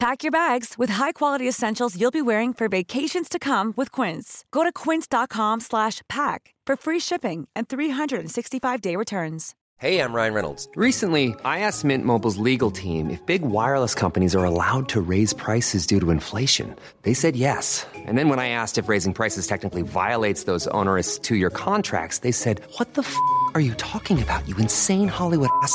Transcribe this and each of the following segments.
Pack your bags with high-quality essentials you'll be wearing for vacations to come with Quince. Go to quince.com/pack for free shipping and 365-day returns. Hey, I'm Ryan Reynolds. Recently, I asked Mint Mobile's legal team if big wireless companies are allowed to raise prices due to inflation. They said yes. And then when I asked if raising prices technically violates those onerous two-year contracts, they said, "What the f*** are you talking about? You insane Hollywood ass."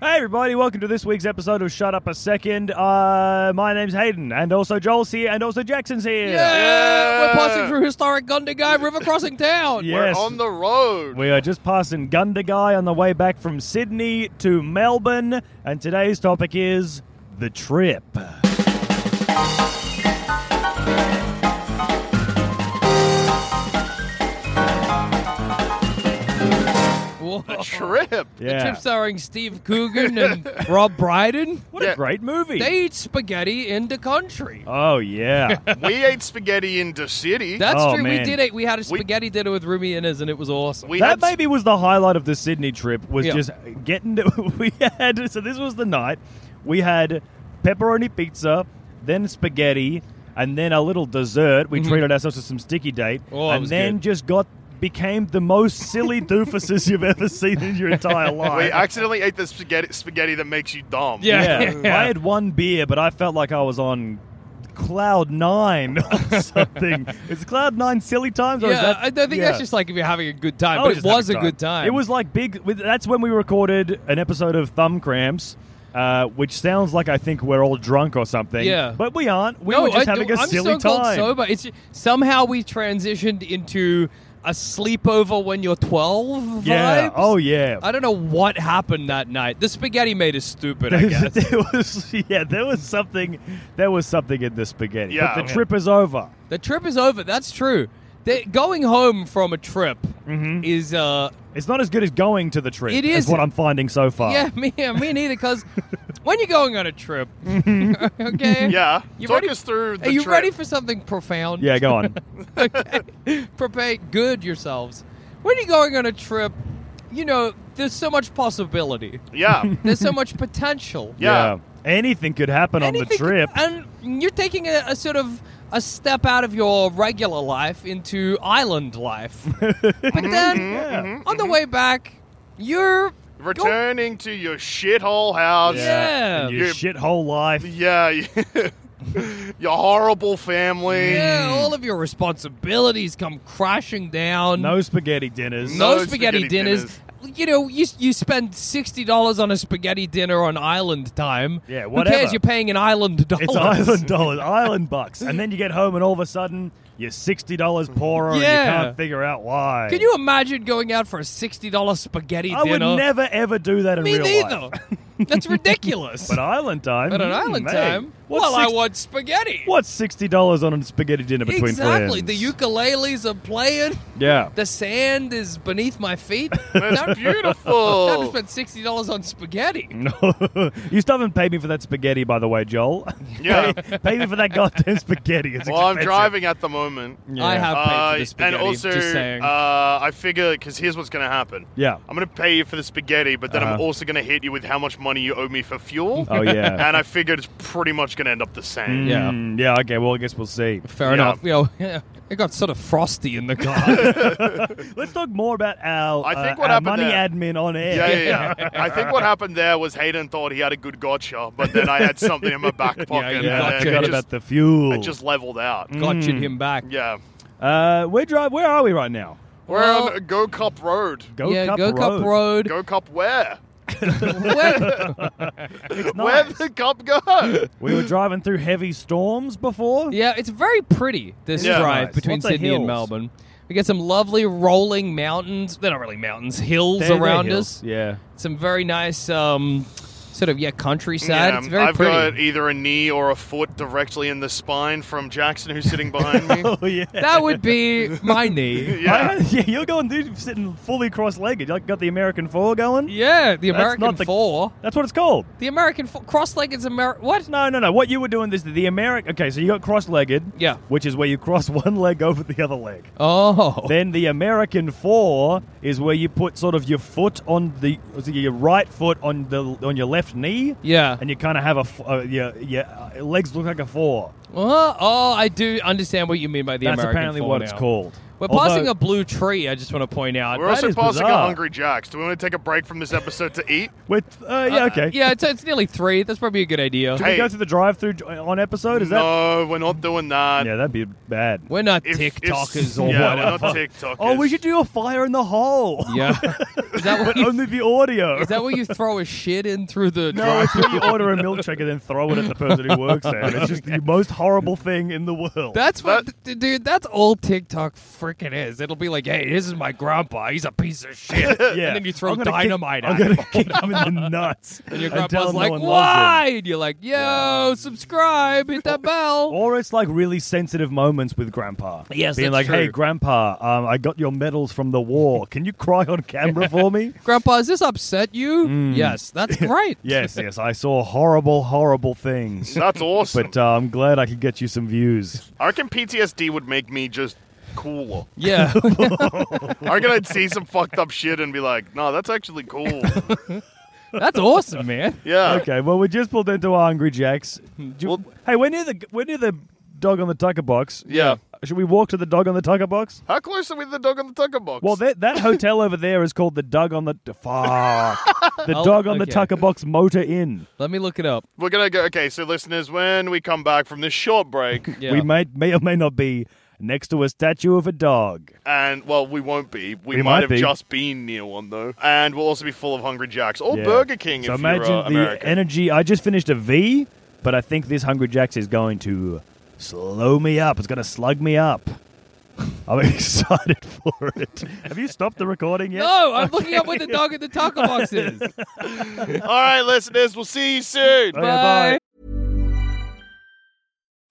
Hey everybody, welcome to this week's episode of Shut Up a Second. Uh, my name's Hayden, and also Joel's here, and also Jackson's here. Yeah, we're passing through historic Gundagai River Crossing Town. Yes. We're on the road. We are just passing Gundagai on the way back from Sydney to Melbourne, and today's topic is the trip. Whoa. The trip. The Yeah. trip starring Steve Coogan and Rob Brydon. What a great movie. They eat spaghetti in the country. oh, yeah. we ate spaghetti in the city. That's Oh, true. man. We did it. We had a spaghetti dinner with Rumi Innes, and it was awesome. we that had maybe was the highlight of the Sydney trip was Yeah. just getting to we had so this was the night we had pepperoni pizza then spaghetti and then a little dessert we treated ourselves to some sticky date Mm-hmm. Oh, and then good. just got became the most silly doofuses you've ever seen in your entire life we accidentally ate the spaghetti spaghetti that makes you dumb. Yeah. yeah. I had one beer, but I felt like I was on cloud nine or something. is cloud nine silly times? Or is yeah, that, I I think yeah. that's just like if you're having a good time. I but it was a good time. It was like big. That's when we recorded an episode of Thumb Cramps. Uh, which sounds like I think we're all drunk or something. Yeah. But we aren't. We no, were just I, having a I'm silly so called time. sober. It's somehow we transitioned into a sleepover when you're 12 Yeah. vibes. Oh, yeah. I don't know what happened that night. The spaghetti made us stupid, I guess. there was yeah, there was something there was something in the spaghetti. Yeah. But the trip is over. the trip is over. That's true. The, going home from a trip Mm-hmm. is uh It's not as good as going to the trip. It is is. what I'm finding so far. yeah me yeah, me neither because when you're going on a trip okay Yeah. You Talk ready- us through the are you trip. ready for something profound Yeah, go on. okay. Prepare good yourselves. When you're going on a trip, you know, there's so much possibility. Yeah. There's so much potential. Yeah. Anything could happen on the Anything- trip. And you're taking a, a sort of a step out of your regular life into island life. but mm-hmm. then Yeah. Mm-hmm. Mm-hmm. on the way back, you're Returning to your shithole house. Yeah. And your You- shithole life. Yeah. your horrible family. yeah, all of your responsibilities come crashing down. No spaghetti dinners. no, No spaghetti, spaghetti dinners. dinners. You know, you you spend sixty dollars on a spaghetti dinner on island time. Yeah, Who whatever. cares? You're paying an island dollar. It's island dollars, island bucks. And then you get home and all of a sudden you're $60 poorer and Yeah. you can't figure out why. Can you imagine going out for a sixty dollar spaghetti dinner? I would dinner? never ever do that in Me real neither. life. That's ridiculous. But island time. But an mm, island mate. time, What's well, I want spaghetti. What's sixty dollars on a spaghetti dinner between exactly. friends? The ukuleles are playing. Yeah. The sand is beneath my feet. That's Time to beautiful. spend sixty dollars on spaghetti. No, you still haven't paid me for that spaghetti, by the way, Joel. Yeah. pay, pay me for that goddamn spaghetti. It's Well, I'm driving at the moment. Yeah. I have paid Uh, for the spaghetti. and also, just saying. uh, I figure because here's what's going to happen. Yeah. I'm going to pay you for the spaghetti, but then I'm Uh-huh. also going to hit you with how much money you owe me for fuel. Oh yeah. and I figured it's pretty much going to end up the same. Yeah. Mm, yeah. Okay. Well, I guess we'll see. Fair yeah. enough. You know, yeah, it got sort of frosty in the car. Let's talk more about our, I think uh, what our happened money there- admin on air. Yeah, yeah, yeah. I think what happened there was Hayden thought he had a good gotcha, but then I had something in my back pocket, you Yeah, gotcha. I forgot about the fuel. it just leveled out. Gotcha him back. Yeah, Uh, we're drive. Where are we right now? we're Well- on Go Cup Road. Go yeah, Cup Go Road. Cup Road. Go Cup where? Where- It's Where'd nice. the cup go? we were driving through heavy storms before. yeah, it's very pretty. This Yeah. drive Nice. between Lots of Sydney and hills. Melbourne. We get some lovely rolling mountains. They're not really mountains, hills They're- they're around hills. us. Yeah. Some very nice, um, sort of yeah, countryside. Yeah, it's very I've pretty. got either a knee or a foot directly in the spine from Jackson, who's sitting behind me. Oh yeah. That would be my knee. yeah. I- yeah, you're going, dude, sitting fully cross-legged. You like got the American four going. Yeah, the That's American not the- four. That's what it's called. The American four. Cross-legged's American. What? No, no, no. What you were doing is the American. Okay, so you got cross-legged. Yeah. Which is where you cross one leg over the other leg. Oh. Then the American four is where you put sort of your foot on the was your right foot on the on your left knee. yeah. And you kind of have a f- uh, your your uh, legs look like a four. Oh, oh, I do understand what you mean by the That's American apparently four what now. it's called. We're Although- passing a blue tree. I just want to point out. We're That also is passing a. Hungry Jacks. Do we want to take a break from this episode to eat? With uh, yeah, okay. Yeah, it's, it's nearly three. That's probably a good idea. Should we go through the drive-through on episode? Is that? no, we're not doing that. Yeah, that'd be bad. We're not If- if- TikTokers or yeah, whatever. we're not TikTokers. Oh, we should do a fire in the hole. Yeah. Is that what you, only the audio. is that where you throw a shit in through the No, drive? it's where you order a milkshake and then throw it at the person who works there. It's just the most horrible thing in the world. That's what, d- dude. That's all TikTok freaking is. It'll be like, "Hey, this is my grandpa. He's a piece of shit." yeah. And then you throw I'm gonna dynamite Kick, I'm at gonna him. kick him in the nuts. And your grandpa's him no like, one "Why?" And you're like, "Yo, subscribe, hit that bell." Or it's like really sensitive moments with Grandpa. Yes, being that's like, "Hey. Grandpa, um, I got your medals from the war. Can you cry on camera for me?" Grandpa, does this upset you? Mm. Yes, that's great. yes, yes, I saw horrible, horrible things. That's awesome. But uh, I'm glad I could get you some views. I reckon PTSD would make me just cooler. Yeah. I reckon I'd see some fucked up shit and be like, no, that's actually cool. That's awesome, man. Yeah. Okay, well, we just pulled into our Hungry Jacks. Do you- Well- hey, we're near the we're near the dog on the tucker box. Yeah. Should we walk to the dog on the tucker box? How close are we to the dog on the tucker box? Well, that that hotel over there is called the Dog on the fuck the Oh, Dog on the. Tucker Box Motor Inn. Let me look it up. We're gonna go. Okay, so listeners, when we come back from this short break, Yeah. We may may or may not be next to a statue of a dog. and well, we won't be. We, We might, might have be. just been near one though, and we'll also be full of Hungry Jacks or Yeah. Burger King So if imagine you're uh, the American. energy. I just finished a V, but I think this Hungry Jacks is going to slow me up. It's going to slug me up. I'm excited for it. Have you stopped the recording yet? No, I'm looking up where the dog in the taco box is. All right, listeners, we'll see you soon. Okay, bye.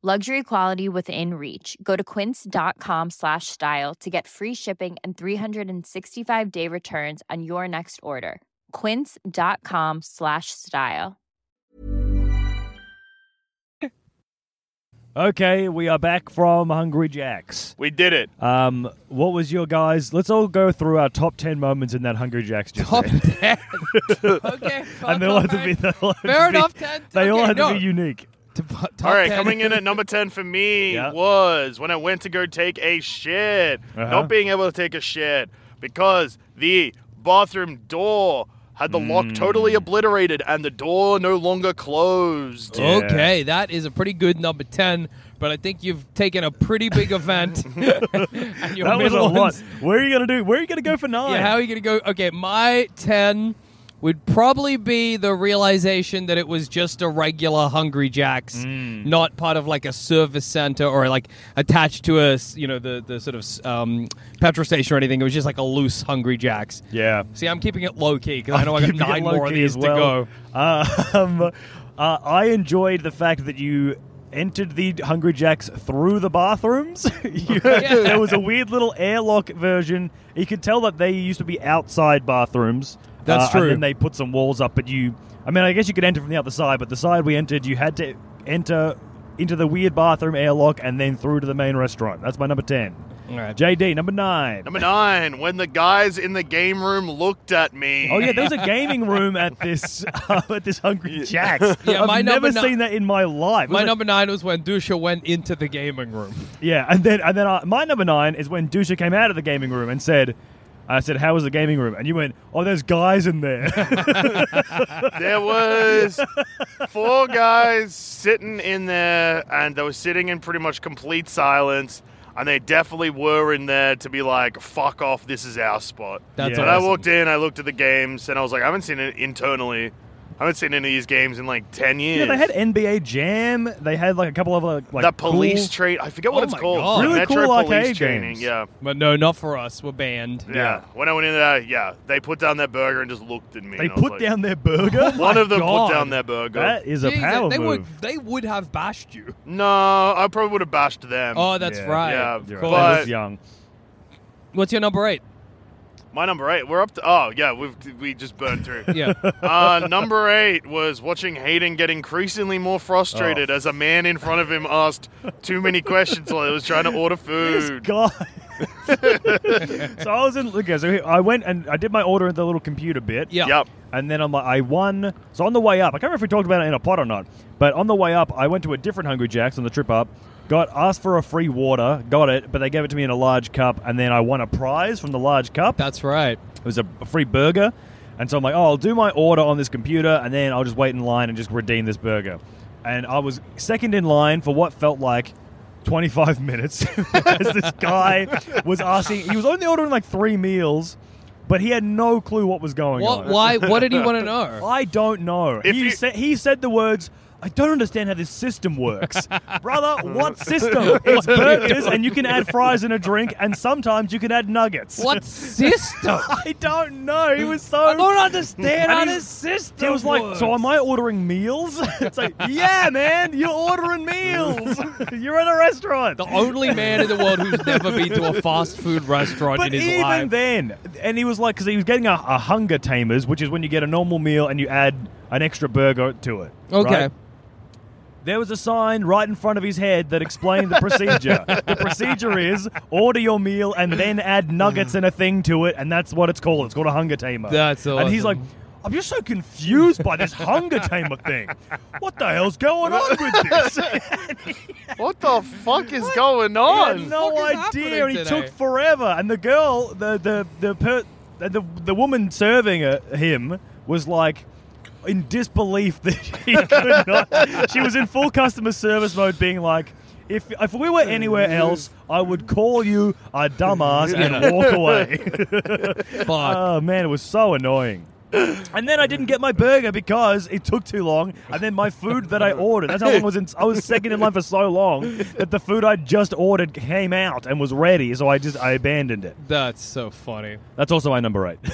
Luxury quality within reach. Go to quince.com slash style to get free shipping and 365 day returns on your next order. Quince.com slash style. Okay, we are back from Hungry Jacks. We did it. Um, what was your guys? Let's all go through our top ten moments in that Hungry Jacks. Just Top said. 10. okay. and they all have to be. They all have Fair be- enough, 10. They all Okay, have no. to be unique. Top All right, 10. coming in at number 10 for me Yeah. was when I went to go take a shit. Uh-huh. Not being able to take a shit because the bathroom door had the lock totally Mm. obliterated and the door no longer closed. Yeah. Okay, that is a pretty good number 10, but I think you've taken a pretty big event. and your That was a middle lot. Where are you gonna do? Where are you gonna go for nine? Yeah, how are you going to go? Okay, my 10 would probably be the realization that it was just a regular Hungry Jack's, Mm. not part of like a service center or like attached to a you know, the, the sort of um, petrol station or anything. It was just like a loose Hungry Jack's. yeah. See, I'm keeping it low key because I know I got nine more of these as to well. go. Uh, um, uh, I enjoyed the fact that you entered the Hungry Jacks through the bathrooms. You- There was a weird little airlock version. You could tell that they used to be outside bathrooms. That's uh, true. And then they put some walls up, but you. I mean, I guess you could enter from the other side, but the side we entered, you had to enter into the weird bathroom airlock and then through to the main restaurant. That's my number 10. All right. JD, number 9. Number nine, when the guys in the game room looked at me. Oh yeah, there was a gaming room at this uh, at this Hungry Jack's. Yeah, I've my never number ni- seen that in my life. My Was it- number nine was when Duscher went into the gaming room. Yeah, and then and then uh, my number nine is when Duscher came out of the gaming room and said, "I said, how was the gaming room?" And you went, "Oh, there's guys in there." There was four guys sitting in there, and they were sitting in pretty much complete silence. And they definitely were in there to be like, "Fuck off! This is our spot." That's Yeah. And I awesome. walked in, I looked at the games, and I was like, "I haven't seen it internally. I haven't seen any of these games in like ten years." yeah, they had NBA Jam. They had like a couple of uh, like that police cool- train. I forget what Oh it's my called. God. Really Metro cool police arcade training. games. Yeah. But no, not for us. We're banned. yeah, When I went in there, yeah, they put down their burger and just looked at me. They and I was put like- down their burger. One of them God. put down their burger. That is a Jeez, power they, move. would they would have bashed you. No, I probably would have bashed them. Oh, that's Yeah. right. Yeah, Of You're course. right. I was young. What's your number eight? My number eight. We're up to. Oh, yeah, we've we just burned through. Yeah. Uh, number eight was watching Hayden get increasingly more frustrated Oh. as a man in front of him asked too many questions while he was trying to order This food. guy. so I was in. Okay, so I went and I did my order in the little computer bit. Yeah. Yep. And then I'm like, I won. So on the way up, I can't remember if we talked about it in a pot or not, but on the way up, I went to a different Hungry Jack's on the trip up. Got asked for a free water, got it, but they gave it to me in a large cup, and then I won a prize from the large cup. That's right. It was a, a free burger, and so I'm like, oh, I'll do my order on this computer, and then I'll just wait in line and just redeem this burger. And I was second in line for what felt like 25 minutes as this guy was asking. He was only ordering like three meals, but he had no clue what was going What? on. Why? What did he want to know? I don't know. If He, you- said, he said the words, I don't understand how this system works. Brother, what system? It's burgers, and you can add fries and a drink, and sometimes you can add nuggets. What system? I don't know. He was so. I don't understand And how this system. He was like, works. "So am I ordering meals?" it's like, "Yeah, man, you're ordering meals. you're at a restaurant." the only man in the world who's never been to a fast food restaurant But in his life. And even life. then, and he was like, because he was getting a, a hunger tamers, which is when you get a normal meal and you add an extra burger to it. Okay. right? There was a sign right in front of his head that explained the procedure. the procedure is order your meal and then add nuggets and a thing to it, and that's what it's called. It's called a hunger tamer. That's And he's like. I'm just so confused by this hunger tamer thing. What the hell's going on with this? What the fuck is going He on? had no fuck is idea, happening and he today? took forever. And the girl, the the the per, the, the woman serving uh, him was like in disbelief that he could not. She was in full customer service mode, being like. If, if we were anywhere else, I would call you a dumbass and walk away. Fuck. oh man, it was so annoying. And then I didn't get my burger because it took too long. And then my food that I ordered, that's how long I was in. I was second in line for so long that the food I just ordered came out and was ready. So I just I abandoned it. That's so funny. That's also my number eight.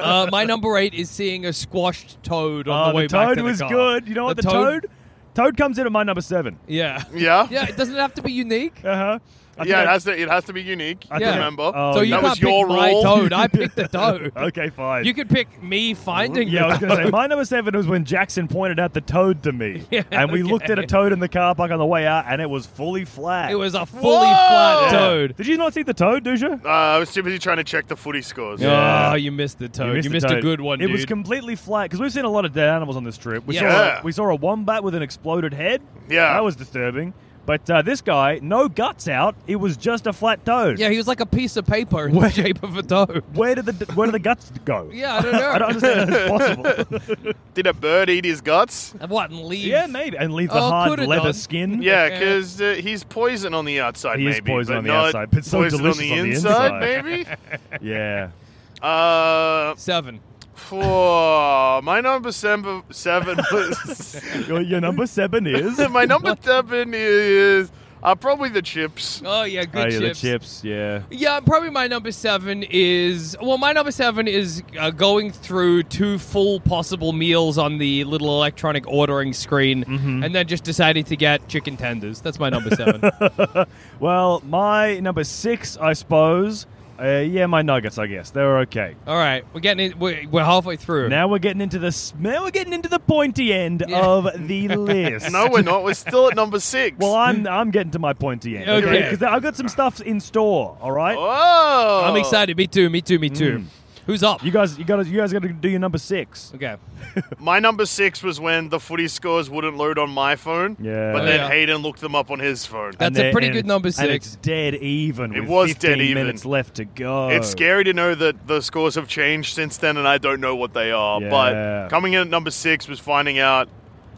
Uh, my number eight is seeing a squashed toad on Oh, the way the back toad to the was car. good. You know what? The, toad? toad, comes in at my number seven. Yeah. Yeah. Yeah. It doesn't have to be unique. Uh huh. Yeah, it has to. It has to be unique. I think- remember. Oh, so you that can't was pick your my rule. toad. I picked the toad. Okay, fine. You could pick me finding. yeah, I was the going to say my number seven was when Jackson pointed out the toad to me, Yeah, and we okay. looked at a toad in the car park on the way out, and it was fully flat. It was a fully Whoa! flat Yeah. toad. Did you not see the toad, Duscher? Uh, I was too busy trying to check the footy scores. Yeah. Oh, you missed the toad. You missed, the a toad. good one, It dude. was completely flat because we've seen a lot of dead animals on this trip. We Yeah. saw we saw a wombat with an exploded head. Yeah. that was disturbing. But uh, this guy, no guts out. It was just a flat toad. yeah, he was like a piece of paper in the Where- shape of a toad. Where did the where did the guts go? Yeah, I don't know. I don't understand how that's possible. Did a bird eat his guts? And what? And leave? yeah, maybe and leave the Oh, hard coulda leather done. skin. Yeah, Yeah. because uh, he's poison on the outside. He is maybe, poison but on the not outside, but so poison delicious on the on the inside. inside. maybe. yeah. Uh, Seven. For my number seven, seven was Your, your number seven is my number seven is Uh, probably the chips. Oh yeah, good oh, yeah, chips. the chips. Yeah. Yeah, probably my number seven is well, my number seven is uh, going through two full possible meals on the little electronic ordering screen, Mm-hmm. and then just deciding to get chicken tenders. That's my number seven. Well, my number six, I suppose. Uh, yeah, my nuggets. I guess they were okay. All right, we're getting it. We're, we're halfway through. Now we're getting into the now we're getting into the pointy end Yeah. of the list. No, we're not. We're still at number six. Well, I'm I'm getting to my pointy end. Okay. Because I've got some stuff in store. All right. Oh, I'm excited. Me too. Me too. Me too. Who's up? You guys, you got to you guys got to do your number six. okay. My number six was when the footy scores wouldn't load on my phone. Yeah. But Oh, then yeah. Hayden looked them up on his phone. That's And a then- pretty and good it's- number And six. it's dead even. It with was dead 15 even. minutes left to go. It's scary to know that the scores have changed since then, and I don't know what they are. Yeah. But coming in at number six was finding out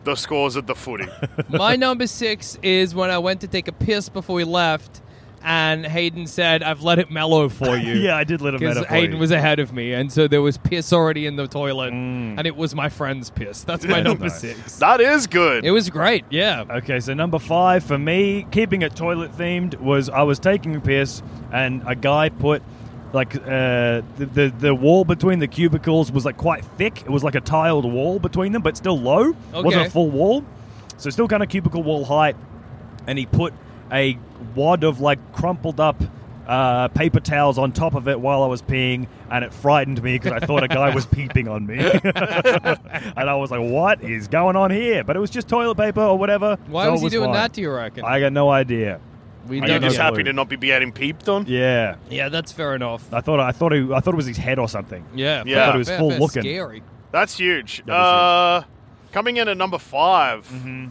the scores of the footy. My number six is when I went to take a piss before we left, and Hayden said, "I've let it mellow for you." Yeah, I did let him Because metaphor. Hayden was ahead of me, and so there was piss already in the toilet, and it was my friend's piss. That's my number nice. six. that is good. It was great, yeah. Okay, so number five for me, keeping it toilet themed, was I was taking a piss and a guy put like uh, the, the the wall between the cubicles was like quite thick. It was like a tiled wall between them, but still low. It wasn't a full wall, so still kind of cubicle wall height. And he put a wad of like crumpled up. Uh, paper towels on top of it while I was peeing, and it frightened me because I thought a guy was peeping on me, and I was like, "What is going on here?" But it was just toilet paper or whatever. Why so was it he doing fine. that to you, reckon? I got no idea. we I You're just happy clue. to not be getting peeped on. Yeah, yeah, that's fair enough. I thought I thought he, I thought it was his head or something. Yeah, Yeah. fair, I thought it was fair, full fair. looking. Scary. That's huge. That is Uh, coming in at number 5 Mm-hmm.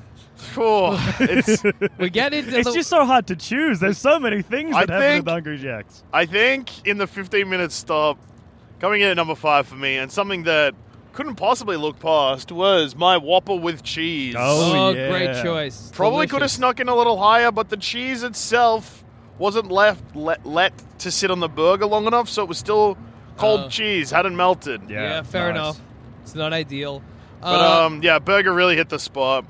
Oh, it's. We get into It's the, just so hard to choose. There's so many things I that happen think- with Hungry Jacks. I think in the 15 minute stop, coming in at number five for me, and something that couldn't possibly look past was my Whopper with cheese. Oh, oh, yeah. great choice. Probably could have Delicious. snuck in a little higher, but the cheese itself wasn't left let, let to sit on the burger long enough, so it was still cold Uh, cheese, hadn't melted. Yeah, Yeah, fair nice. enough. It's not ideal. But Uh, um, yeah, burger really hit the spot.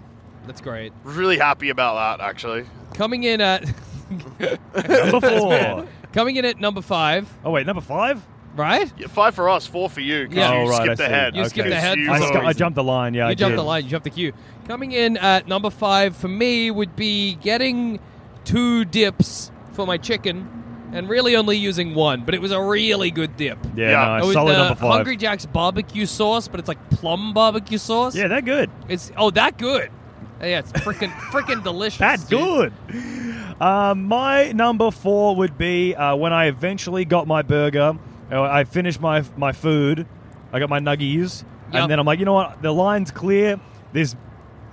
That's great. Really happy about that, actually. Coming in at Number four. coming in at number five, Oh wait, number five. right? Yeah, five for us, four for you. 'cause Yeah. you Oh, right, skipped I see. ahead. You skipped ahead You for I, some sc- I jumped the line. Yeah, you I jumped did. the line. You jumped the queue. Coming in at number five for me would be getting two dips for my chicken, and really only using one. But it was a really good dip. Yeah, Yeah. nice. It was solid the number five. Hungry Jack's barbecue sauce, but it's like plum barbecue sauce. Yeah, they're good. It's oh that good. Yeah, it's freaking freaking delicious. That's dude. good. Um, my number four would be uh, when I eventually got my burger. uh, I finished my my food. I got my nuggies, Yep. and then I'm like, you know what? The line's clear. This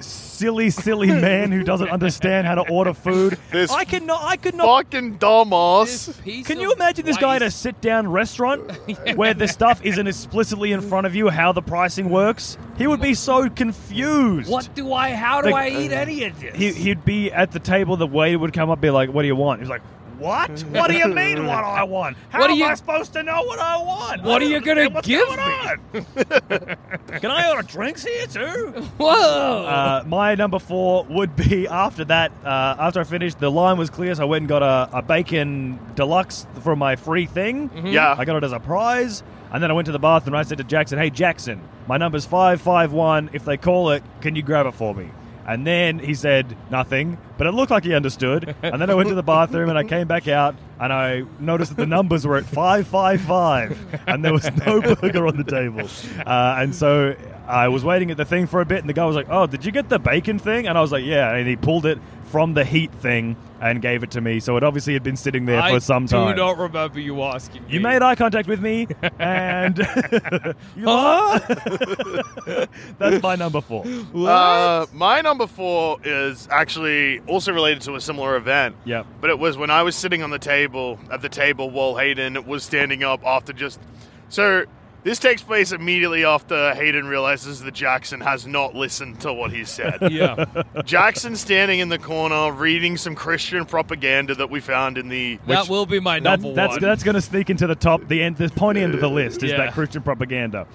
silly, silly man who doesn't understand how to order food. This I cannot. I could not. Fucking dumbass. Can you imagine this guy at a sit-down restaurant where the stuff isn't explicitly in front of you, how the pricing works? He would be so confused. What do I? How do Like, I eat any of this? He, he'd be at the table. The waiter would come up, be like, "What do you want?" He's like, "What? What do you mean? What I want? How What are am you- I supposed to know what I want? What I are you gonna understand what's give going on. Can I order drinks here too?" Whoa! Uh, my number four would be after that. Uh, after I finished, the line was clear, so I went and got a, a bacon deluxe for my free thing. Yeah. I got it as a prize. And then I went to the bathroom and I said to Jackson, Hey, Jackson, my number's 551. If they call it, can you grab it for me? And then he said nothing, but it looked like he understood. And then I went to the bathroom and I came back out and I noticed that the numbers were at 555 and there was no burger on the table. Uh, and so I was waiting at the thing for a bit and the guy was like, Oh, did you get the bacon thing? And I was like, Yeah. And he pulled it from the heat thing and gave it to me. So it obviously had been sitting there I for some time. I do not remember you asking. You me. made eye contact with me, and you That's my number four. Uh, my number four is actually also related to a similar event. Yeah, But it was when I was sitting on the table at the table while Hayden was standing up after just. So this takes place immediately after Hayden realizes that Jackson has not listened to what he said. Yeah. Jackson standing in the corner reading some Christian propaganda that we found in the. that will be my That, number that's one. that's going to sneak into the top, the end, the pointy end of the list is Yeah. that Christian propaganda.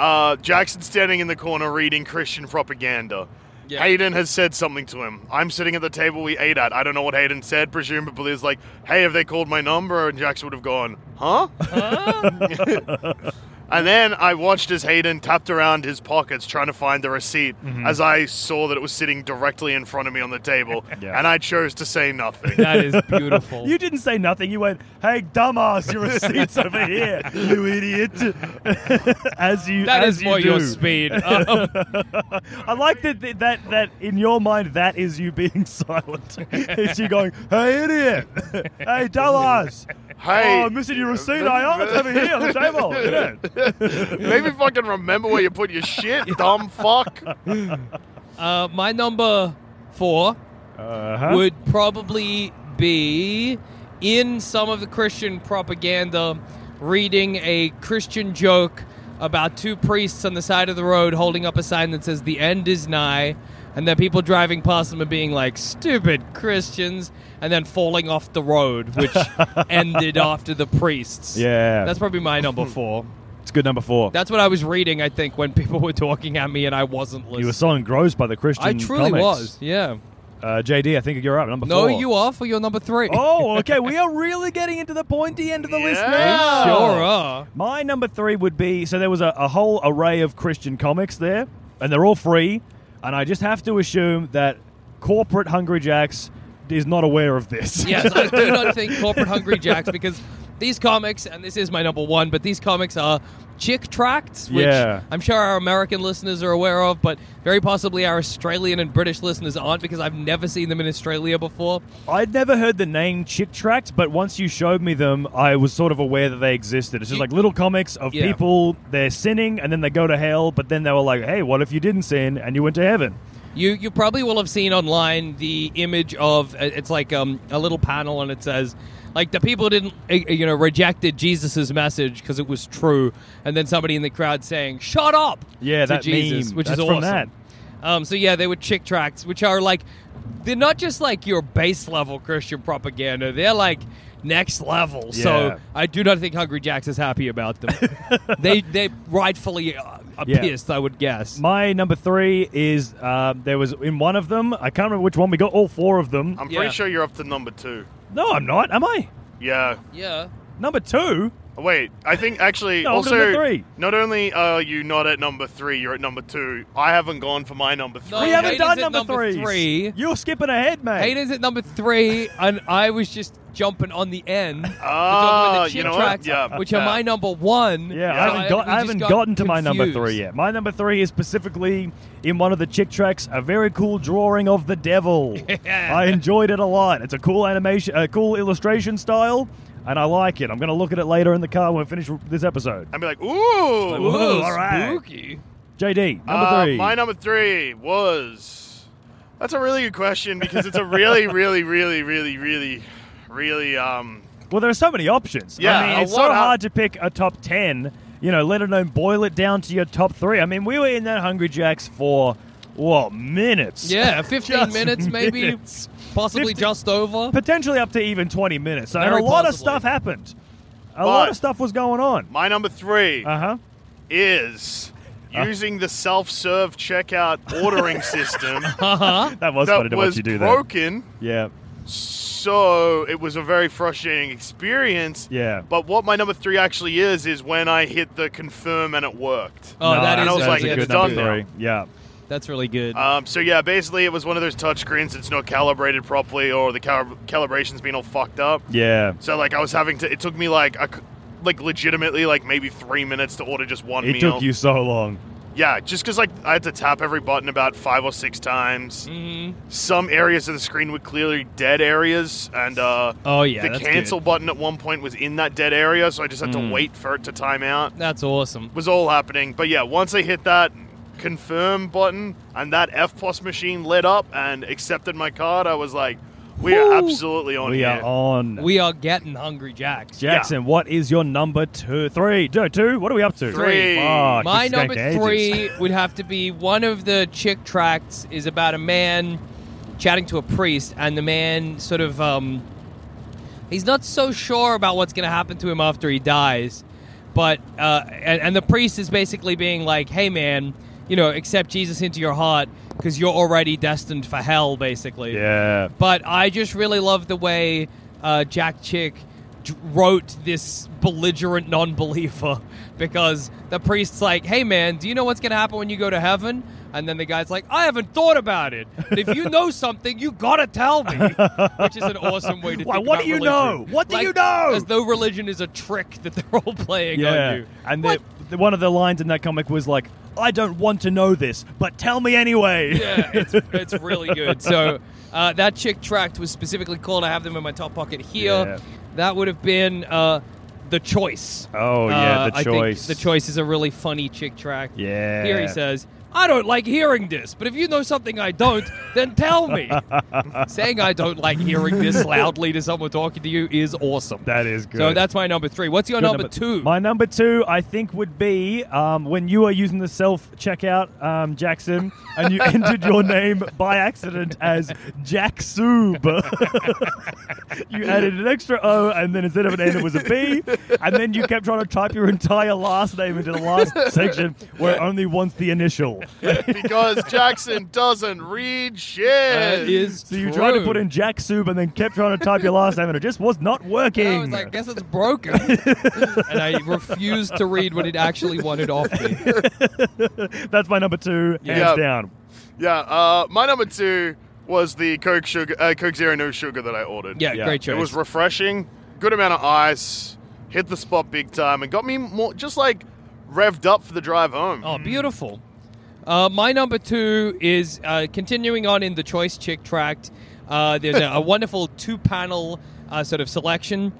Uh, Jackson standing in the corner reading Christian propaganda. Yeah. Hayden has said something to him. I'm sitting at the table we ate at. I don't know what Hayden said. Presumably, it's like, "Hey, have they called my number?" And Jax would have gone, "Huh?" and then I watched as Hayden tapped around his pockets trying to find the receipt, Mm-hmm. as I saw that it was sitting directly in front of me on the table, Yeah. and I chose to say nothing. That is beautiful. You didn't say nothing. You went, "Hey, dumbass, your receipt's over here, you idiot." as you, that as is you more do. your speed. Um, I like that, that that in your mind that is you being silent. it's you going, "Hey, idiot! hey, dumbass! Hey, oh, I'm missing your receipt. I oh, it's over here on the table. Isn't it? maybe fucking remember where you put your shit, dumb fuck. uh, my number four Uh-huh. would probably be in some of the Christian propaganda, reading a Christian joke about two priests on the side of the road holding up a sign that says "The end is nigh," and then people driving past them are being like "Stupid Christians," and then falling off the road, which ended after the priests. Yeah. that's probably my number four. It's good number four. That's what I was reading. I think when people were talking at me and I wasn't listening. you were so engrossed by the Christian. I truly comics. was. Yeah. Uh, JD, I think you're up. Number No, four. you are for your number three. Oh, okay. we are really getting into the pointy end of the list now. Sure are. My number three would be so there was a, a whole array of Christian comics there, and they're all free. And I just have to assume that corporate Hungry Jacks is not aware of this. yes, I do not think corporate hungry jacks because these comics, and this is my number one, but these comics are chick tracts, which Yeah. I'm sure our American listeners are aware of, but very possibly our Australian and British listeners aren't because I've never seen them in Australia before. I'd never heard the name Chick Tracts, but once you showed me them, I was sort of aware that they existed. It's just like little comics of Yeah. people they're sinning and then they go to hell, but then they were like, "Hey, what if you didn't sin and you went to heaven?" You you probably will have seen online the image of uh, it's like um, a little panel and it says like the people didn't uh, you know rejected Jesus's message because it was true, and then somebody in the crowd saying "Shut up!" Yeah, to that Jesus, meme. which That's is awesome. that. Um, so yeah, they were chick tracts, which are like they're not just like your base level Christian propaganda; they're like next level. Yeah. So I do not think Hungry Jacks is happy about them. they they rightfully uh, Yeah. pissed, I would guess. My number three is um, there was in one of them. I can't remember which one. We got all four of them. I'm Yeah. pretty sure you're up to number two. no, I'm not. Am I? Yeah. yeah. Number two? Oh, Wait, I think actually No, also number three. not only are you not at number three, you're at number two. I haven't gone for my number three. No, we haven't Hayden's done at number, number threes. three. You're skipping ahead, mate. Hayden's at number three, and I was just jumping on the end. We're Ah, talking about the you chick know what? tracts, Yeah, which are yeah. my number one. Yeah, Yeah. I haven't, got, we I just haven't got gotten to my number confused. three yet. My number three is specifically in one of the chick tracts, a very cool drawing of the devil. I enjoyed it a lot. It's a cool animation, a cool illustration style, and I like it. I'm going to look at it later in the car when we finish this episode. I'd be like, ooh. Whoa, all right. spooky. JD, number Uh, three. My number three was. That's a really good question because it's a really, really, really, really, really, really. Um, well, there are so many options. Yeah, I mean, it's so of- hard to pick a top 10, you know, let alone boil it down to your top three. I mean, we were in that Hungry Jacks for, what, minutes? Yeah, 15 minutes, maybe, minutes. Possibly 50 just over. potentially up to even 20 minutes. So and Very a lot of stuff happened. A lot of stuff was going on. my number three Uh huh. is using the self-serve checkout ordering system That was funny that to watch was you do that. broken. Yeah. So it was a very frustrating experience. Yeah. But what my number three actually is is when I hit the confirm and it worked. Oh, No, that and is, I was that like, is a it's number done now. Yeah. That's really good. Um, so yeah, basically it was one of those touchscreens that's not calibrated properly, or the cal- calibration's been all fucked up. Yeah. So like I was having to. It took me like a, c- like legitimately like maybe three minutes to order just one meal. It meal. took you so long. Yeah, just because like I had to tap every button about five or six times. Mhm. Some areas of the screen were clearly dead areas, and uh, Oh, yeah, the cancel good. button at one point was in that dead area, so I just had Mm. to wait for it to time out. That's awesome. was all happening. But yeah, once I hit that confirm button and that EFTPOS machine lit up and accepted my card, I was like, we are Woo! absolutely on we here. are on. We are getting Hungry Jacks. Jackson, what is your number two? Three. No, two? What are we up to? Three. Fuck, My this is number to ages. three would have to be one of the chick tracts is about a man chatting to a priest, and the man sort of um, he's not so sure about what's going to happen to him after he dies, but uh, and, and the priest is basically being like, "Hey, man, you know, accept Jesus into your heart because you're already destined for hell, basically. Yeah. But I just really love the way uh, Jack Chick d- wrote this belligerent non-believer because the priest's like, "Hey man, do you know what's gonna happen when you go to heaven?" And then the guy's like, "I haven't thought about it. But if you know something, you gotta tell me." Which is an awesome way to Why, think what about do you religion. know? What do Like, you know? As though religion is a trick that they're all playing on you. And the, the, one of the lines in that comic was like, I don't want to know this, but tell me anyway. yeah, it's, it's really good. So uh, that chick tract was specifically called. I have them in my top pocket here. Yeah. That would have been uh, the choice. Oh, yeah, Uh, The I think Choice. the choice is a really funny chick tract. Yeah. Here he says. I don't like hearing this, but if you know something I don't, then tell me. Saying I don't like hearing this loudly to someone talking to you is awesome. That is good. So that's my number three. What's your Good number, two? My number two, I think, would be um, when you are using the self checkout, um, Jackson, and you entered your name by accident as Jack Soob. you added an extra O, and then instead of an N, it was a B, and then you kept trying to type your entire last name into the last section where it only wants the initial. because Jackson doesn't read shit. That is So you tried to put in Jack Soob and then kept trying to type your last name, and it just was not working. I was like, I guess it's broken. and I refused to read what it actually wanted off me. That's my number two, hands Yeah. down. Yeah, uh, my number two was the Coke sugar, uh, Coke Zero no sugar that I ordered. Yeah, Yeah. great choice. It was refreshing, good amount of ice, hit the spot big time, and got me more just like revved up for the drive home. Oh, beautiful. Uh, my number two is uh, continuing on in the Choice Chick tract. Uh, there's a, a wonderful two panel uh, sort of selection.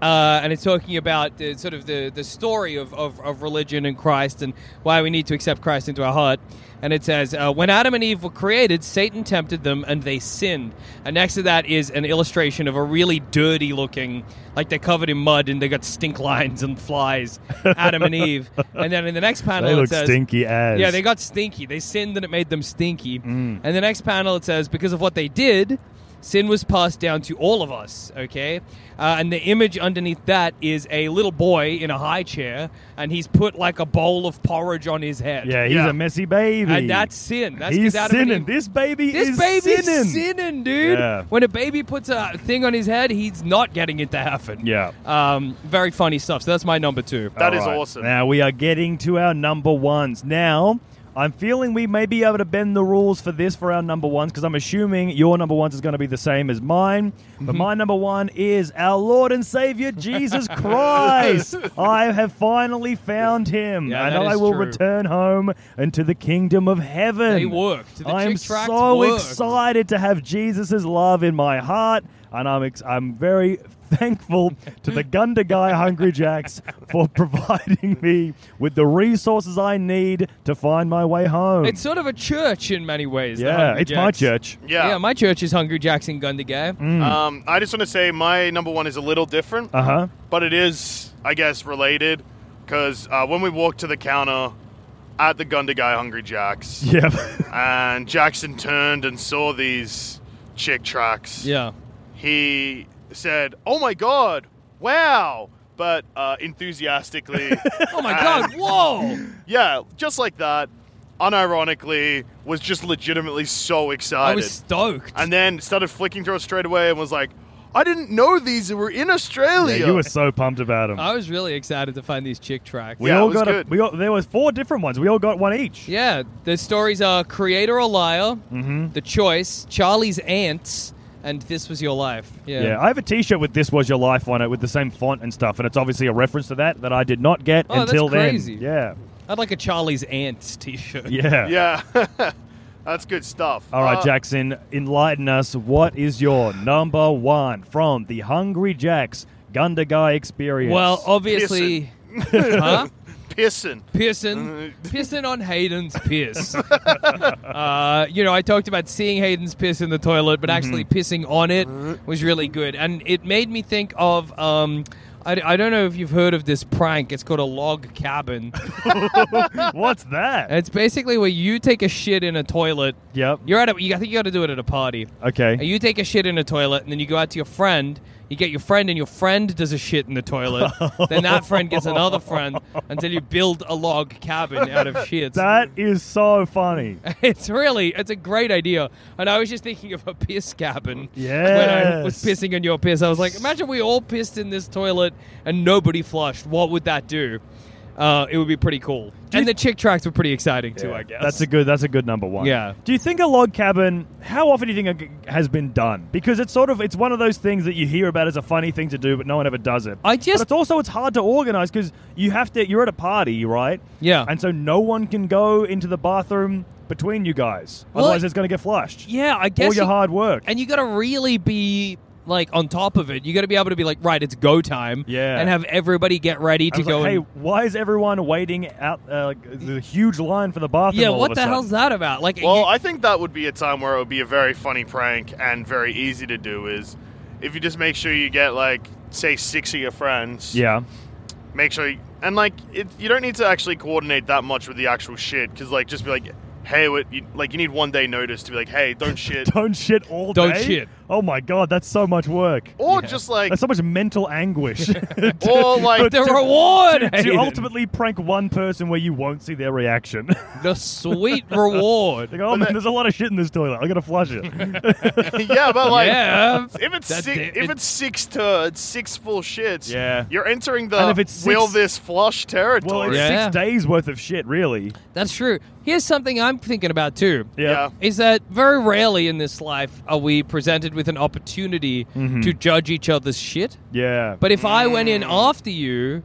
Uh, and it's talking about the, sort of the, the story of, of, of religion and Christ and why we need to accept Christ into our heart. And it says, uh, When Adam and Eve were created, Satan tempted them and they sinned. And next to that is an illustration of a really dirty looking, like they're covered in mud and they got stink lines and flies, Adam and Eve. And then in the next panel, They it look says, stinky as. yeah, they got stinky. They sinned and it made them stinky. Mm. And the next panel it says, because of what they did, sin was passed down to all of us, okay? Uh, and the image underneath that is a little boy in a high chair, and he's put like a bowl of porridge on his head. Yeah, he's Yeah. a messy baby. And that's sin. That's 'cause he's Adam and sinning. Eve- This baby This is baby's sinning. sinning, dude. Yeah. When a baby puts a thing on his head, he's not getting into heaven. Yeah. Um, very funny stuff. So that's my number two. That is All right. awesome. Now we are getting to our number ones. Now, I'm feeling we may be able to bend the rules for this for our number ones because I'm assuming your number ones is going to be the same as mine. But Mm-hmm. my number one is our Lord and Savior Jesus Christ. I have finally found him, Yeah, and that I is will true. return home into the kingdom of heaven. They worked. The I am chick so worked. excited to have Jesus' love in my heart, and I'm ex- I'm very thankful to the Gundagai Hungry Jacks for providing me with the resources I need to find my way home. It's sort of a church in many ways. yeah, Hungry it's my church. yeah. Yeah, my church is Hungry Jackson Gundagai. Mm. um, I just want to say my number one is a little different, Uh huh. but it is, I guess, related because uh, when we walked to the counter at the Gundagai Hungry Jacks, Yeah. and Jackson turned and saw these chick tracts, Yeah. He said, "Oh my god, wow!" But uh, enthusiastically, Oh my God! Whoa! yeah, just like that, unironically, was just legitimately so excited. I was stoked. and then started flicking through it straight away and was like, "I didn't know these were in yeah, Australia." you were so pumped about them. I was really excited to find these chick tracts. we Yeah, it all was got a, we all, there was four different ones. We all got one each. Yeah, the stories are Creator or Liar, Mm-hmm. The Choice, Charlie's Ants, and This Was Your Life. Yeah. Yeah, I have a T-shirt with "This Was Your Life" on it, with the same font and stuff, and it's obviously a reference to that that I did not get Oh, that's until crazy. then. Yeah, I'd like a Charlie's Ants t-shirt. yeah, yeah, that's good stuff. All right, Uh, Jackson, enlighten us. What is your number one from the Hungry Jacks Gundagai experience? Well, obviously, huh? Pissing. Pissing, pissing on Hayden's piss. uh, you know, I talked about seeing Hayden's piss in the toilet, but actually pissing on it was really good, and it made me think of. Um, I, I don't know if you've heard of this prank. It's called a log cabin. what's that? it's basically where you take a shit in a toilet. Yep. You're at a. You, I think you got to do it at a party. And Okay. you take a shit in a toilet, and then you go out to your friend. You get your friend, and your friend does a shit in the toilet. then that friend gets another friend until you build a log cabin out of shits. That is so funny. It's really, it's a great idea. And I was just thinking of a piss cabin. Yeah. When I was pissing in your piss, I was like, imagine we all pissed in this toilet and nobody flushed. What would that do? Uh, it would be pretty cool. And the chick tracts were pretty exciting too, I guess. That's a good. That's a good number one. Yeah. Do you think a log cabin? How often do you think it has been done? Because it's sort of it's one of those things that you hear about as a funny thing to do, but no one ever does it. I just- But it's also it's hard to organize because you have to. You're at a party, right? Yeah. And so no one can go into the bathroom between you guys. Well, Otherwise, it's going to get flushed. Yeah, I guess All your you- hard work. And you got to really be like on top of it. You got to be able to be like, right, it's go time. Yeah. And have everybody get ready to go. like, hey, and, why is everyone waiting out? Uh, like, the huge line for the bathroom. yeah, all what of the a sudden? hell's that about? Like, Well, you- I think that would be a time where it would be a very funny prank and very easy to do. Is if you just make sure you get like say six of your friends. Yeah. Make sure you, and like it, you don't need to actually coordinate that much with the actual shit because like just be like, hey, what you, like you need one day notice to be like, hey, don't shit, Don't shit all Don't day. shit. Oh my god, that's so much work. or just like That's so much mental anguish. or like the reward, to, to Hayden. ultimately prank one person where you won't see their reaction. the sweet reward. Like, oh man, there's a lot of shit in this toilet. I gotta flush it. yeah, but like yeah. if it's That six, di- if it- it's six turds, six full shits, Yeah. you're entering the And if it's will this flush territory. well, territory. it's Yeah. six days worth of shit, really. That's true. Here's something I'm thinking about too. Yeah. Yeah. Is that very rarely in this life are we presented with an opportunity Mm-hmm. to judge each other's shit? Yeah. But if I went Mm. in after you,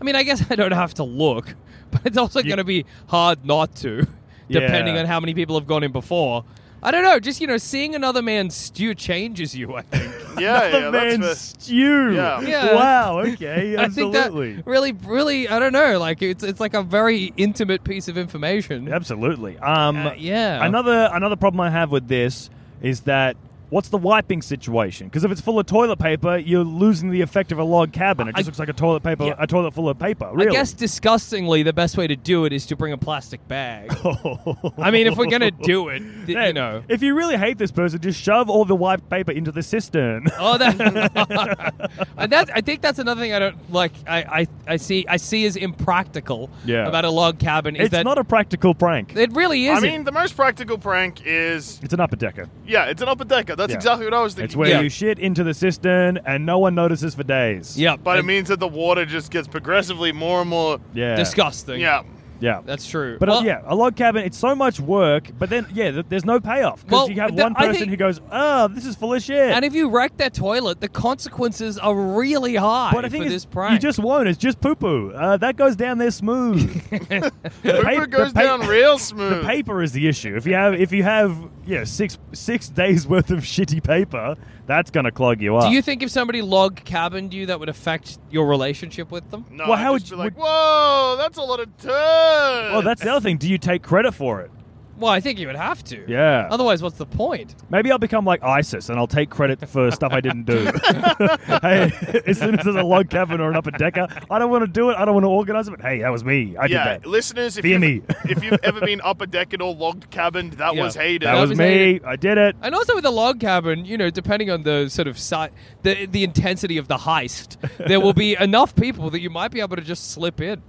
I mean, I guess I don't have to look, but it's also going to be hard not to, depending Yeah. on how many people have gone in before. I don't know. Just you know, seeing another man's stew changes you. I think. yeah, the yeah, that's man's fair. stew. Yeah. Yeah. Wow. Okay. I think Absolutely. that really, really, I don't know. Like it's it's like a very intimate piece of information. Absolutely. Um, Uh, yeah. Another another problem I have with this is that what's the wiping situation? Because if it's full of toilet paper, you're losing the effect of a log cabin. It just I- looks like a toilet paper, Yeah. a toilet full of paper. Really. I guess disgustingly, the best way to do it is to bring a plastic bag. I mean, if we're gonna do it, th- Hey, you know. If you really hate this person, just shove all the wiped paper into the cistern. Oh, that. and that I think that's another thing I don't like. I, I, I see I see as impractical Yeah. about a log cabin is it's that not a practical prank. it really isn't. mean, the most practical prank is It's an upper decker. yeah, it's an upper decker. That's Yeah. exactly what I was thinking. It's where Yeah. you shit into the cistern and no one notices for days. yeah, but it means that the water just gets progressively more and more. Yeah. disgusting. Yeah, Yeah. that's true. But uh, yeah, a log cabin, it's so much work, but then, yeah, th- there's no payoff. Because Well, you have the- one I person think- who goes, oh, this is full of shit. and if you wreck their toilet, the consequences are really high but I think for this prank. you just won't. It's just poo poo. Uh, that goes down there smooth. the Pooper pa- goes the pa- down real smooth. The paper is the issue. If you have, if you have, yeah, six six days worth of shitty paper, that's gonna clog you up. Do you think if somebody log cabined you, that would affect your relationship with them? No, Well, I'd how just would be you- like, whoa, that's a lot of turds. Well, that's the other thing. Do you take credit for it? Well, I think you would have to. Yeah. Otherwise, what's the point? Maybe I'll become like ISIS and I'll take credit for stuff I didn't do. hey, as soon as there's a log cabin or an upper decker, I don't want to do it. I don't want to organize it. But hey, that was me. I yeah, did that. listeners, if Fear you've, me. if you've ever been upper decked or logged cabin, that Yeah. was Hayden. That, That was, was me. I did it. And also with a log cabin, you know, depending on the sort of si- the the intensity of the heist, there will be enough people that you might be able to just slip in.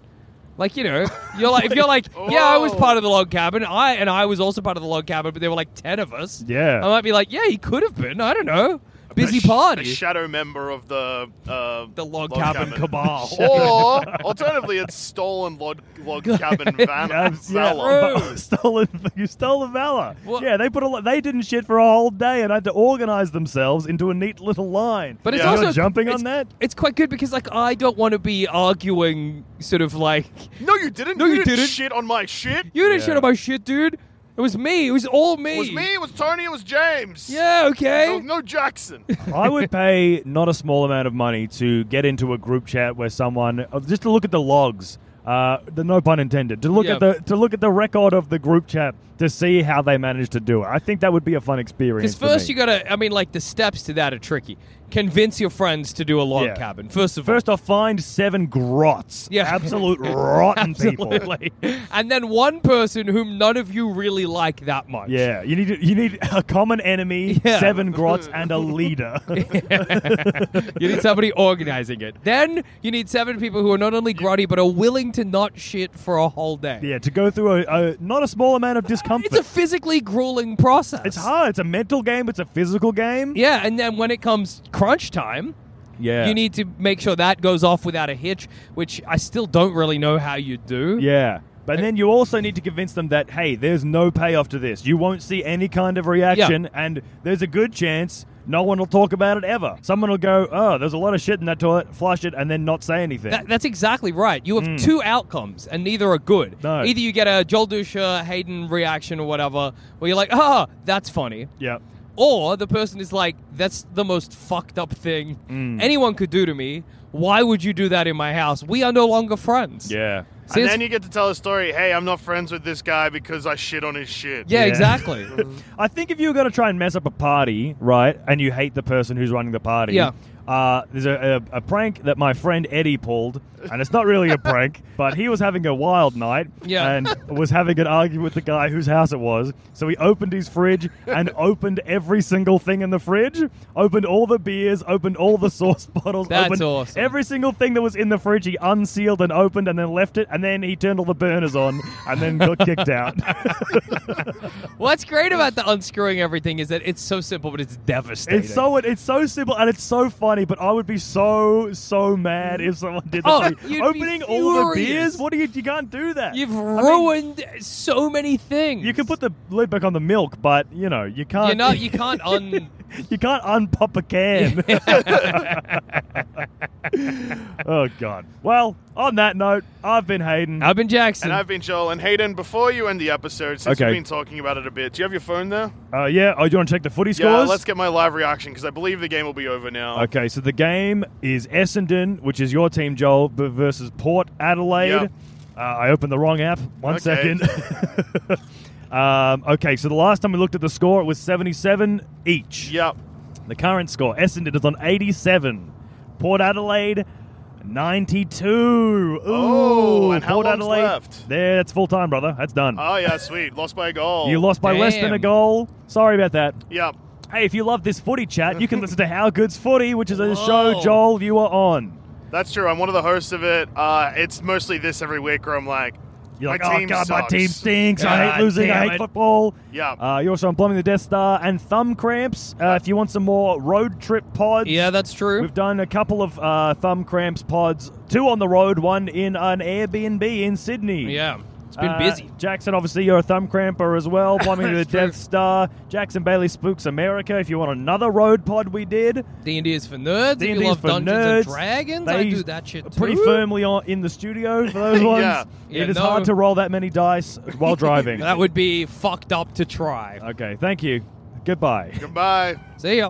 Like you know, you're like if you're like, yeah, I was part of the log cabin. I and I was also part of the log cabin, but there were like ten of us. Yeah. I might be like, yeah, he could have been. I don't know, busy sh- party. A shadow member of the uh, the log, cabin, cabal. or alternatively, it's stolen log, log cabin van Yeah, valor. yeah. stolen. You stole the valor. Well- yeah, they put a. They didn't shit for a whole day and had to organize themselves into a neat little line. But it's Yeah. You're also jumping it's- on that. It's quite good because like I don't want to be arguing, sort of like No, you didn't. No, you, you didn't, didn't. shit on my shit. you didn't Yeah. shit on my shit, dude. It was me. It was all me. It was me. It was Tony. It was James. Yeah. Okay. There was no Jackson. I would pay not a small amount of money to get into a group chat where someone uh, just to look at the logs. Uh, the no pun intended. To look Yeah. at the to look at the record of the group chat to see how they managed to do it. I think that would be a fun experience. Because first for me. you gotta, I mean, like the steps to that are tricky. Convince your friends to do a log Yeah. cabin. First of all, First off, find seven grots. Yeah. Absolute rotten people. Absolutely. and then one person whom none of you really like that much. Yeah, you need you need a common enemy, Yeah. seven grots, and a leader. you need somebody organizing it. Then you need seven people who are not only grotty but are willing to not shit for a whole day. yeah, to go through a, a not a small amount of discomfort. It's a physically grueling process. It's hard. It's a mental game. It's a physical game. Yeah, and then when it comes crunch time, Yeah. you need to make sure that goes off without a hitch, which I still don't really know how you do. Yeah. But then you also need to convince them that, hey, there's no payoff to this. You won't see any kind of reaction, and there's a good chance no one will talk about it ever. Someone will go, oh, there's a lot of shit in that toilet, flush it, and then not say anything. That, that's exactly right. You have two outcomes, and neither are good. No. Either you get a Joel Duscher, Hayden reaction or whatever, where you're like, ah, that's funny. yeah. Or the person is like, that's the most fucked up thing Hmm. anyone could do to me. Why would you do that in my house? We are no longer friends. Yeah. See, and then you get to tell a story. Hey, I'm not friends with this guy because I shit on his shit. yeah, Yeah. exactly. I think if you're going to try and mess up a party, right, and you hate the person who's running the party, Yeah. Uh, there's a, a, a prank that my friend Eddie pulled, and it's not really a prank, but he was having a wild night Yeah. and was having an argument with the guy whose house it was. So he opened his fridge and opened every single thing in the fridge, opened all the beers, opened all the sauce bottles, That's opened awesome. every single thing that was in the fridge. He unsealed and opened and then left it, and then he turned all the burners on and then got kicked out. What's great about the unscrewing everything is that it's so simple, but it's devastating. It's so it's so simple and it's so funny, but I would be so so mad if someone did that. Oh, to me. you'd be Opening all the beers? What do you? You can't do that. You've I mean, ruined so many things. you can put the lid back on the milk, but you know you can't. You're not. You can't un. you can't unpop a can. oh God. Well, on that note, I've been Hayden. I've been Jackson. And I've been Joel. And Hayden, before you end the episode, since Okay. we've been talking about it a bit, do you have your phone there? Uh, yeah. Oh, do you want to check the footy Yeah, scores? let's get my live reaction because I believe the game will be over now. Okay, so the game is Essendon, which is your team, Joel, b- versus Port Adelaide. Yep. Uh, I opened the wrong app. One Okay. second. um, okay, so the last time we looked at the score, it was 77 each. Yep. The current score, Essendon is on 87. Port Adelaide, 92. Ooh, Oh, and how Port long's Adelaide. left? There, that's full time, brother. That's done. Oh, yeah, sweet. Lost by a goal. you lost by less than a goal. Sorry about that. Yep. Hey, if you love this footy chat, you can listen to How Good's Footy, which is a show, Joel, you are on. That's true. I'm one of the hosts of it. Uh, it's mostly this every week where I'm like, You're like, my oh team god, my team stinks. I hate losing. I hate it. football. Yeah. Uh, you're also on plumbing the Death Star and thumb cramps. Uh, if you want some more road trip pods, yeah, that's true. we've done a couple of uh, thumb cramps pods. Two on the road, one in an Airbnb in Sydney. yeah, it's been Uh, busy. Jackson, obviously, you're a thumb cramper as well. Plumbing the That's true. Death Star. Jackson Baly Spooks America. If you want another road pod, we did. D and D is for nerds. If D&D is for Dungeons nerds. and Dragons, I do that shit too. Pretty firmly on in the studio for those ones. Yeah. Yeah, it is no. hard to roll that many dice while driving. That would be fucked up to try. okay, thank you. Goodbye. goodbye. See ya.